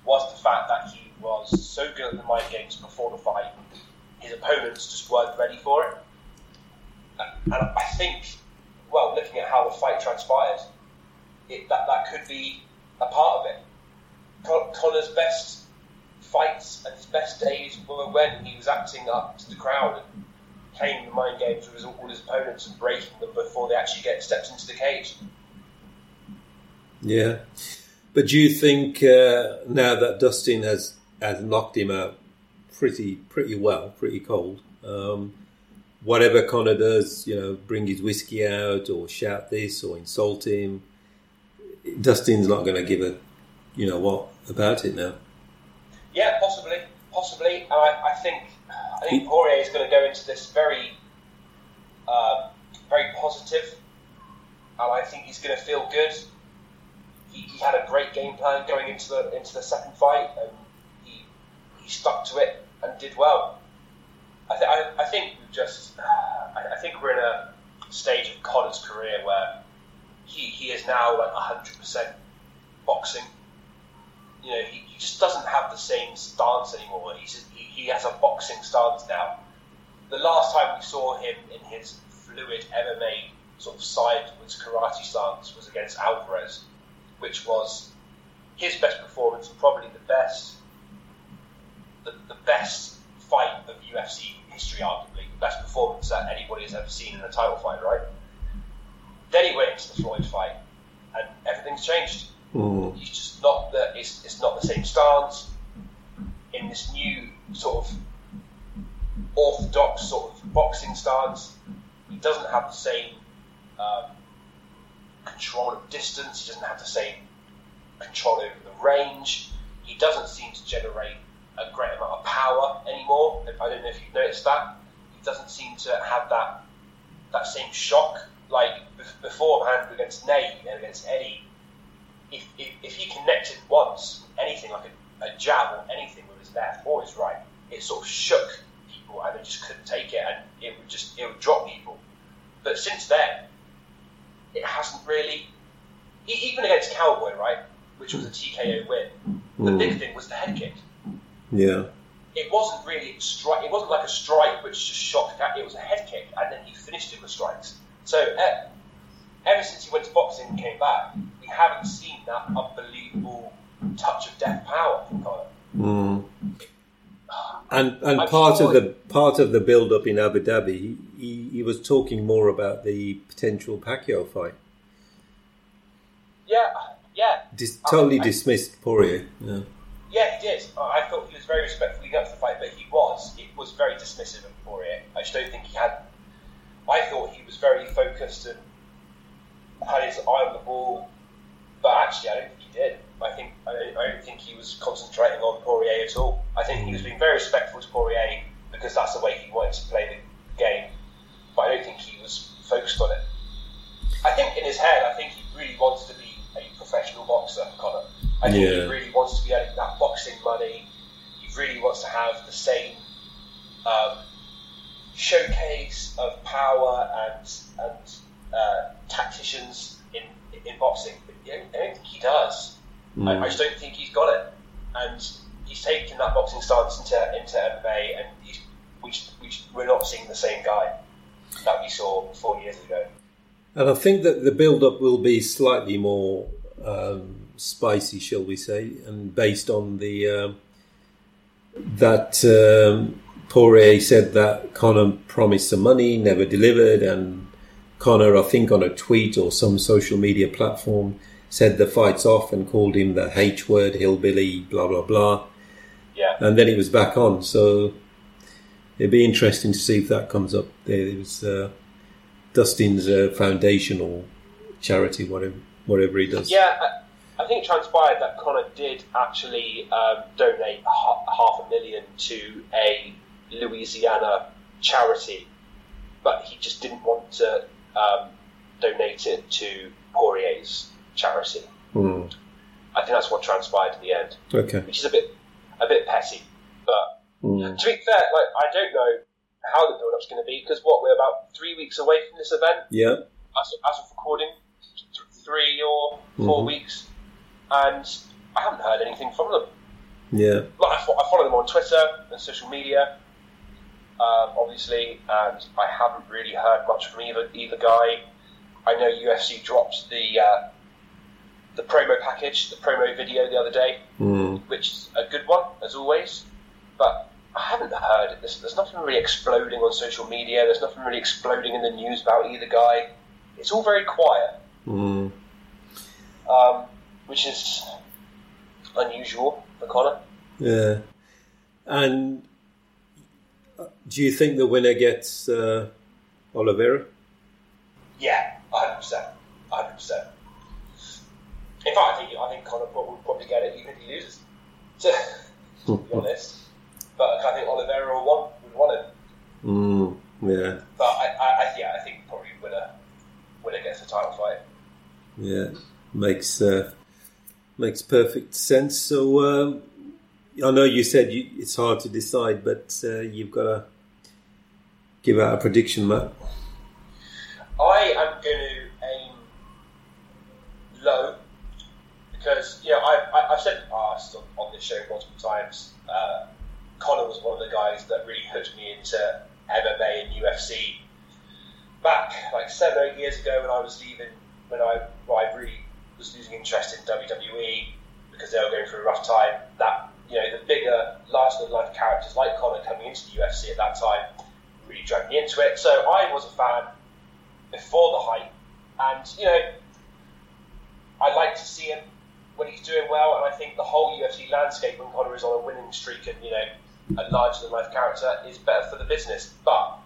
was the fact that he was so good at the mind games before the fight, his opponents just weren't ready for it. And I think, well, looking at how the fight transpired, it, that, that could be a part of it. Con- Conor's best fights and his best days were when he was acting up to the crowd and playing the mind games with his, all his opponents and breaking them before they actually get stepped into the cage. Yeah, but do you think uh, now that Dustin has has knocked him out pretty pretty well, pretty cold? Um, whatever Conor does, you know, bring his whiskey out or shout this or insult him, Dustin's not going to give a you know what about it now. Yeah, possibly, possibly. I, I think I think Poirier is going to go into this very, uh, very positive, and I think he's going to feel good. He, he had a great game plan going into the into the second fight, and he he stuck to it and did well. I, th- I, I think just I, I think we're in a stage of Conor's career where he, he is now like hundred percent boxing you know, he, he just doesn't have the same stance anymore. He's he, has a boxing stance now. The last time we saw him in his fluid MMA sort of sideways karate stance was against Alvarez, which was his best performance, probably the best, the, the best fight of UFC history, arguably the best performance that anybody has ever seen in a title fight, right? Then he went into the Floyd fight, and everything's changed. Mm. He's just not the. It's, it's not the same stance. In this new sort of orthodox sort of boxing stance, he doesn't have the same um, control of distance. He doesn't have the same control over the range. He doesn't seem to generate a great amount of power anymore. I don't know if you've noticed that. He doesn't seem to have that that same shock like bef- beforehand against Nate and against Eddie if, if, if he connected once anything like a, a jab or anything with his left or his right, it sort of shook people and they just couldn't take it and it would just it would drop people. But since then, it hasn't really. Even against Cowboy, right, which was a TKO win, the Mm. big thing was the head kick. Yeah, It wasn't really a strike. It wasn't like a strike which just shocked. That. It was a head kick, and then he finished it with strikes. So uh, ever since he went to boxing and came back, we haven't seen that unbelievable touch of death power from Conor. Mm. And and I'm part of the part of the build up in Abu Dhabi, he, he, was talking more about the potential Pacquiao fight. Yeah, yeah, Dis- totally I- dismissed Poirier. Yeah. yeah, he did. I I thought he was very respectful leading up to the fight, but he was. It was very dismissive of Poirier. I just don't think he had. I thought he was very focused and had his eye on the ball, but actually, I don't think he did. I think I don't, I don't think he was concentrating on Poirier at all. I think he was being very respectful to Poirier because that's the way he wanted to play the game, but I don't think he was focused on it. I think in his head, I think he really wants to be a professional boxer, Conor. I think Yeah. he really wants to be earning that boxing money. He really wants to have the same um, showcase of power and and uh, tacticians in in boxing. But I don't think he does. I, I just don't think he's got it, and he's taken that boxing stance into into MMA, and he's, we just, we just, we're not seeing the same guy that we saw four years ago. And I think that the build up will be slightly more um, spicy, shall we say, and based on the um, that um, Poirier said that Conor promised some money, never delivered, and Conor, I think, on a tweet or some social media platform, said the fight's off and called him the H word, hillbilly, blah blah blah. Yeah. and then it was back on. So it'd be interesting to see if that comes up. There it was uh, Dustin's uh, foundation or charity, whatever whatever he does. Yeah, I, I think it transpired that Conor did actually um, donate ha- half a million to a Louisiana charity, but he just didn't want to um, donate it to Poirier's charity. Hmm. I think that's what transpired in the end, Okay. which is a bit a bit petty. But Hmm. to be fair, like I don't know how the build-up's going to be because what we're about three weeks away from this event Yeah. as, as of recording, th- three or 4 Mhm. weeks, and I haven't heard anything from them. Yeah. Like I, fo- I follow them on Twitter and social media, um, obviously, and I haven't really heard much from either either guy. I know UFC dropped the uh, the promo package, the promo video the other day, Hmm. which is a good one as always. But I haven't heard there's, there's nothing really exploding on social media. There's nothing really exploding in the news about either guy. It's all very quiet, Hmm. um, which is unusual for Conor. Yeah. And uh, do you think the winner gets uh, Oliveira? Yeah, hundred percent, hundred percent. I think I think Conor will probably get it even if he loses. To, to be honest, but I think Oliveira will want would want it. Hmm. Yeah. But I, I, I yeah, I think probably winner winner gets the title fight. Yeah. Makes uh, makes perfect sense. So um, I know you said you, it's hard to decide, but uh, you've got to give out a prediction, Matt. I am going to aim low because know I, I've said in the past on, on this show multiple times. Uh, Conor was one of the guys that really hooked me into MMA and UFC back like seven eight years ago when I was leaving when I when I really was losing interest in WWE because they were going through a rough time. That you know the bigger, larger than life characters like Conor coming into the UFC at that time really dragged me into it. So I was a fan before the hype, and you know, I like to see him when he's doing well, and I think the whole UFC landscape when Conor is on a winning streak and you know a larger than life character is better for the business. But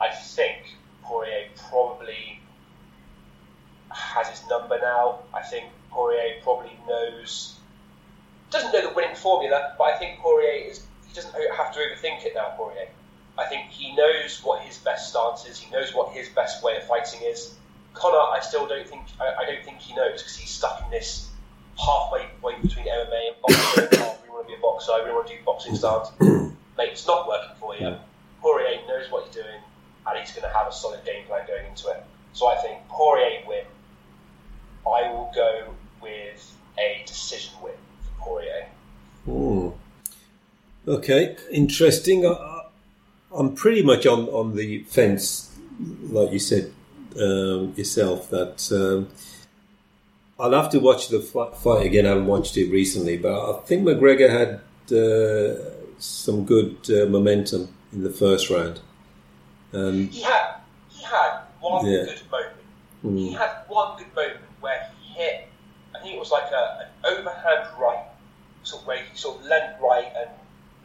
I think Poirier probably has his number now. I think Poirier probably knows doesn't know the winning formula, but I think Poirier is he doesn't have to overthink it now. Poirier. I think he knows what his best stance is. He knows what his best way of fighting is. Conor, I still don't think I, I don't think he knows because he's stuck in this halfway point between MMA and boxing. oh, really want to be a boxer. Really want to do boxing stance. Mate, it's not working for you. Poirier knows what he's doing, and he's going to have a solid game plan going into it. So I think Poirier win. I will go with a decision win for Poirier. Hmm. Okay, interesting. I, I'm pretty much on, on the fence, like you said um, yourself, that um, I'll have to watch the fight again. I haven't watched it recently, but I think McGregor had uh, some good uh, momentum in the first round. And He had he had one Yeah. good moment. Hmm. He had one good moment where he hit. I think it was like a, an overhand right, sort of where he sort of leant right and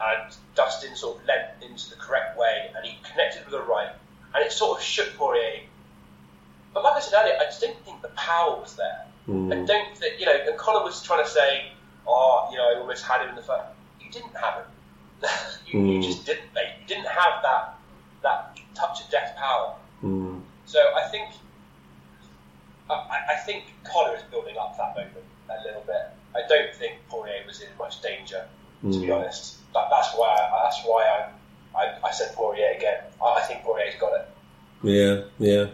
and Dustin sort of leant into the correct way, and he connected with the right, and it sort of shook Poirier. But like I said earlier, I just didn't think the power was there. Hmm. I don't think you know. And Conor was trying to say, "Oh, you know, I almost had him in the first. You didn't have him. you, you Hmm. just didn't, mate. You didn't have that that touch of death power." Hmm. So I think I, I- think Conor is building up that moment a little bit. I don't think Poirier was in much danger, to be Mm. honest. That, that's why I, that's why I, I I said Poirier again. I, I think Poirier's got it. Yeah, yeah.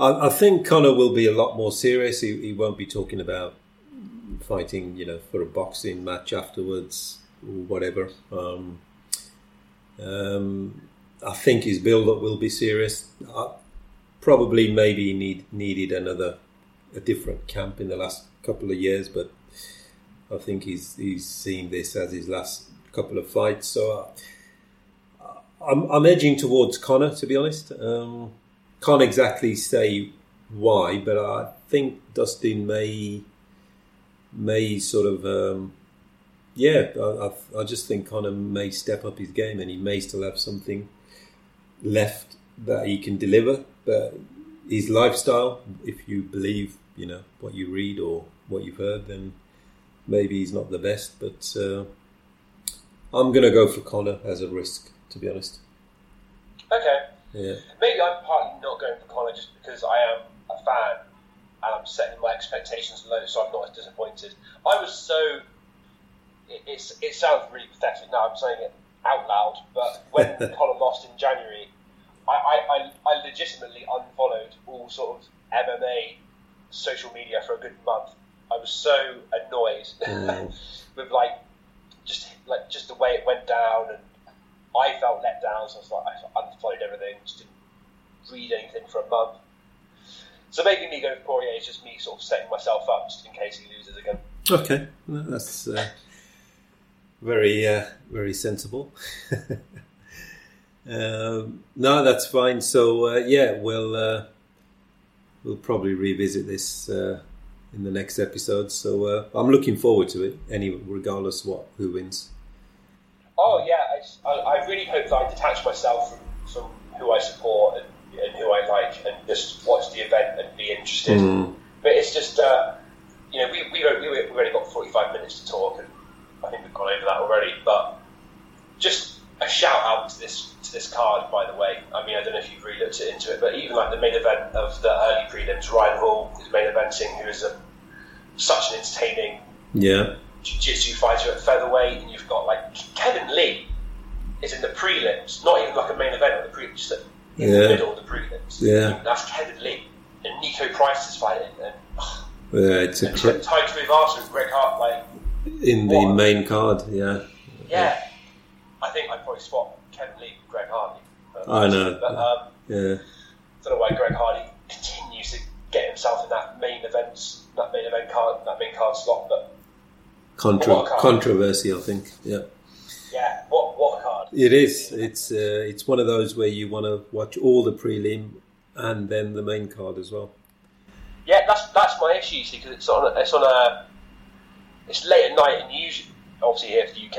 I, I think Conor will be a lot more serious. He, he won't be talking about fighting, you know, for a boxing match afterwards or whatever. Um, um, I think his build-up will be serious. I, probably, maybe need, needed another, a different camp in the last couple of years, but I think he's he's seen this as his last couple of fights. So. Uh, I'm, I'm edging towards Conor, to be honest. Um, can't exactly say why, but I think Dustin may may sort of um, yeah, I, I, I just think Conor may step up his game, and he may still have something left that he can deliver. But his lifestyle, if you believe, you know, what you read or what you've heard, then maybe he's not the best. But uh, I'm going to go for Conor as a risk, to be honest. Okay. Yeah. Maybe I'm partly not going for Conor just because I am a fan and I'm setting my expectations low, so I'm not as disappointed. I was so. It, it's, it sounds really pathetic now, I'm saying it out loud, but when Conor lost in January, I, I, I, I legitimately unfollowed all sort of MMA social media for a good month. I was so annoyed Mm. with like just like just the way it went down, and I felt let down. So I was like, I unfollowed everything, just didn't read anything for a month. So maybe me going for Poirier is just me sort of setting myself up just in case he loses again. Okay, No, that's uh, very uh, very sensible. um, no, that's fine. So uh, yeah, we'll uh, we'll probably revisit this uh, in the next episode. So uh, I'm looking forward to it. Any regardless what who wins. Oh yeah, I, I, I really hope that I detach myself from, from who I support and, and who I like, and just watch the event and be interested. Mm. But it's just, uh, you know, we, we, we, we've only got 45 minutes to talk, and I think we've gone over that already. But just a shout out to this to this card, by the way. I mean, I don't know if you've really looked into it, but even like the main event of the early prelims, Ryan Hall is main eventing, who is a, such an entertaining Yeah, jiu-jitsu fighter at featherweight, and you've got like Kevin Lee is in the prelims, not even like a main event of the prelims, just in Yeah. the middle of the prelims. Yeah. that's Kevin Lee, and Niko Price is fighting, and, oh, yeah it's a and cl- Tai Tuivasa and Greg Hart, like in the What? main card. Yeah, yeah, I think I'd probably swap Kevin Lee with Greg Hardy. I know. but um, yeah. I don't know why Greg Hardy continues to get himself in that main events, that main event card, that main card slot, but Contra- controversy, I think. Yeah. Yeah, what what a card? It is. It's uh, it's one of those where you want to watch all the prelim and then the main card as well. Yeah, that's that's my issue, you see, because it's on a, it's on a it's late at night, and usually, obviously here for the UK,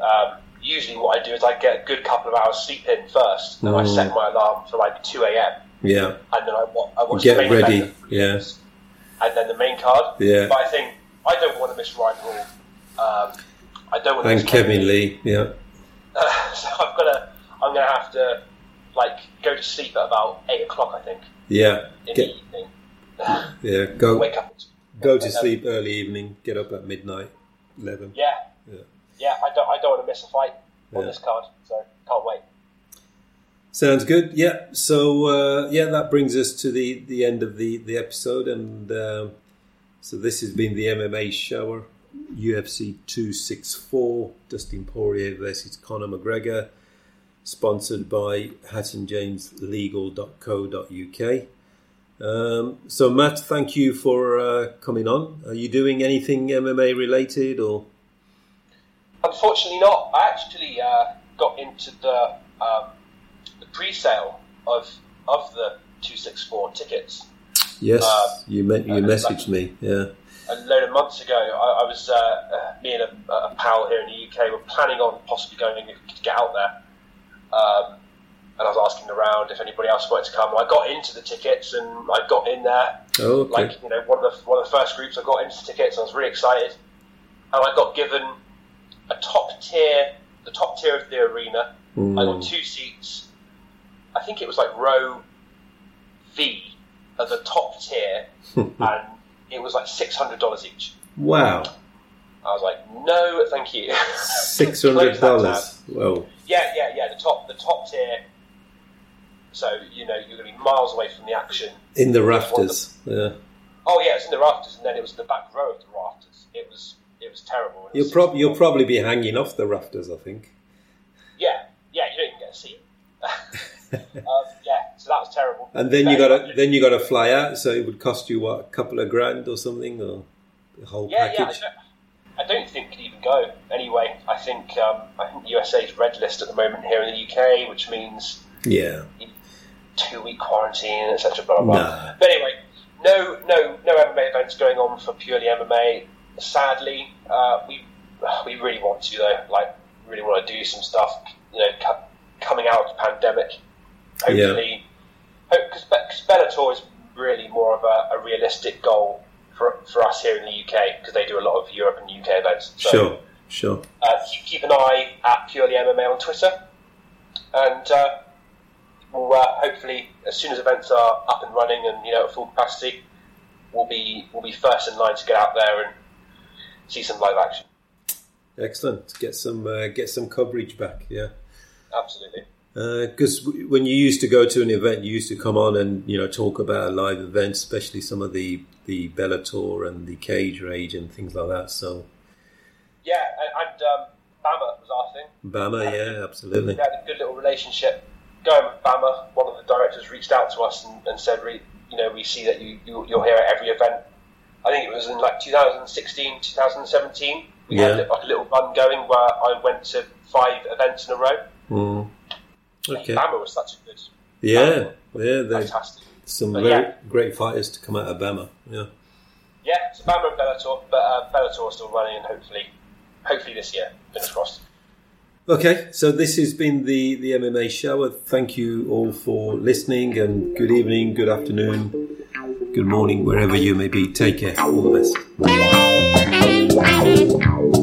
um, usually what I do is I get a good couple of hours sleep in first, and I Mm. set my alarm for like two a.m. Yeah, and then I, wa- I watch Get the main ready, event, yeah. and then the main card. Yeah. but I think I don't want to miss Ryan Hall. Um, I don't want to and Kevin Lee. Yeah, Uh, so I've got to. I'm going to have to like go to sleep at about eight o'clock. I think yeah. in Get, the evening. yeah, go Wake up. go to sleep early evening. Get up at midnight, eleven. Yeah, Yeah. yeah. I don't. I don't want to miss a fight on Yeah. this card. So can't wait. Sounds good. Yeah. So uh, yeah, that brings us to the the end of the the episode, and um so this has been the MMA shower, UFC two six four, Dustin Poirier versus Conor McGregor, sponsored by HattonJamesLegal.co.uk. Um, so Matt, thank you for uh, coming on. Are you doing anything MMA related or? Unfortunately, not. I actually uh, got into the um, the pre-sale of of the two six four tickets Yes, Uh, you me- you uh, messaged me. Yeah. A load of months ago. I, I was uh, uh, me and a, a pal here in the UK were planning on possibly going could get out there. Um, and I was asking around if anybody else wanted to come. I got into the tickets and I got in there. Oh, okay. Like you know, one of the one of the first groups I got into tickets. I was really excited, and I got given a top tier, the top tier of the arena. I Hmm. got two seats. I think it was like row V of the top tier, and it was like six hundred dollars each. Wow. I was like, no, thank you. Six hundred dollars. Well, Yeah, yeah, yeah. The top, the top tier. So you know you're going to be miles away from the action. in the rafters. Yeah. Oh yeah, it's in the rafters, and then it was in the back row of the rafters. It was, it was terrible. It You'll was prob- you'll probably be hanging off the rafters, I think. Yeah, yeah. You don't even get a seat. um, yeah, so that was terrible. And then you got to then you got to fly out, so it would cost you what a couple of grand or something, or the whole Yeah, yeah. I package. don't, I don't think it could even go anyway. I think um, I think USA's red list at the moment here in the UK, which means Yeah. two week quarantine, etc. Blah blah blah. Nah. But anyway, no, no, no MMA events going on for purely MMA. Sadly, uh, we we really want to though. Like, really want to do some stuff. You know, coming out of the pandemic. Hopefully, because yeah. Bellator is really more of a, a, realistic goal for, for us here in the UK because they do a lot of Europe and UK events. So, sure, sure. Uh, keep, keep, an eye at Purely MMA on Twitter, and uh, we'll uh, hopefully, as soon as events are up and running and you know at full capacity, we'll be we'll be first in line to get out there and see some live action. Excellent. Get some uh, get some coverage back. Yeah. Absolutely. Because uh, when you used to go to an event, you used to come on and you know talk about live events, especially some of the the Bellator and the Cage Rage and things like that. So. Yeah, and, and um, BAMMA was our thing. BAMMA, yeah, absolutely. We had a good little relationship going with BAMMA. One of the directors reached out to us and, and said, you know, we see that you, you you're here at every event. I think it was in like 2016, 2017. We yeah. had like a little run going where I went to five events in a row. Mm. Okay. BAMMA was such a good. Yeah, yeah, they fantastic. Some but very yeah. great fighters to come out of BAMMA. Yeah. Yeah, so BAMMA and Bellator, but uh, Bellator still running, and hopefully, hopefully this year. Fingers crossed. Okay, so this has been the, the MMA show. Thank you all for listening, and good evening, good afternoon, good morning, wherever you may be. Take care. All the best.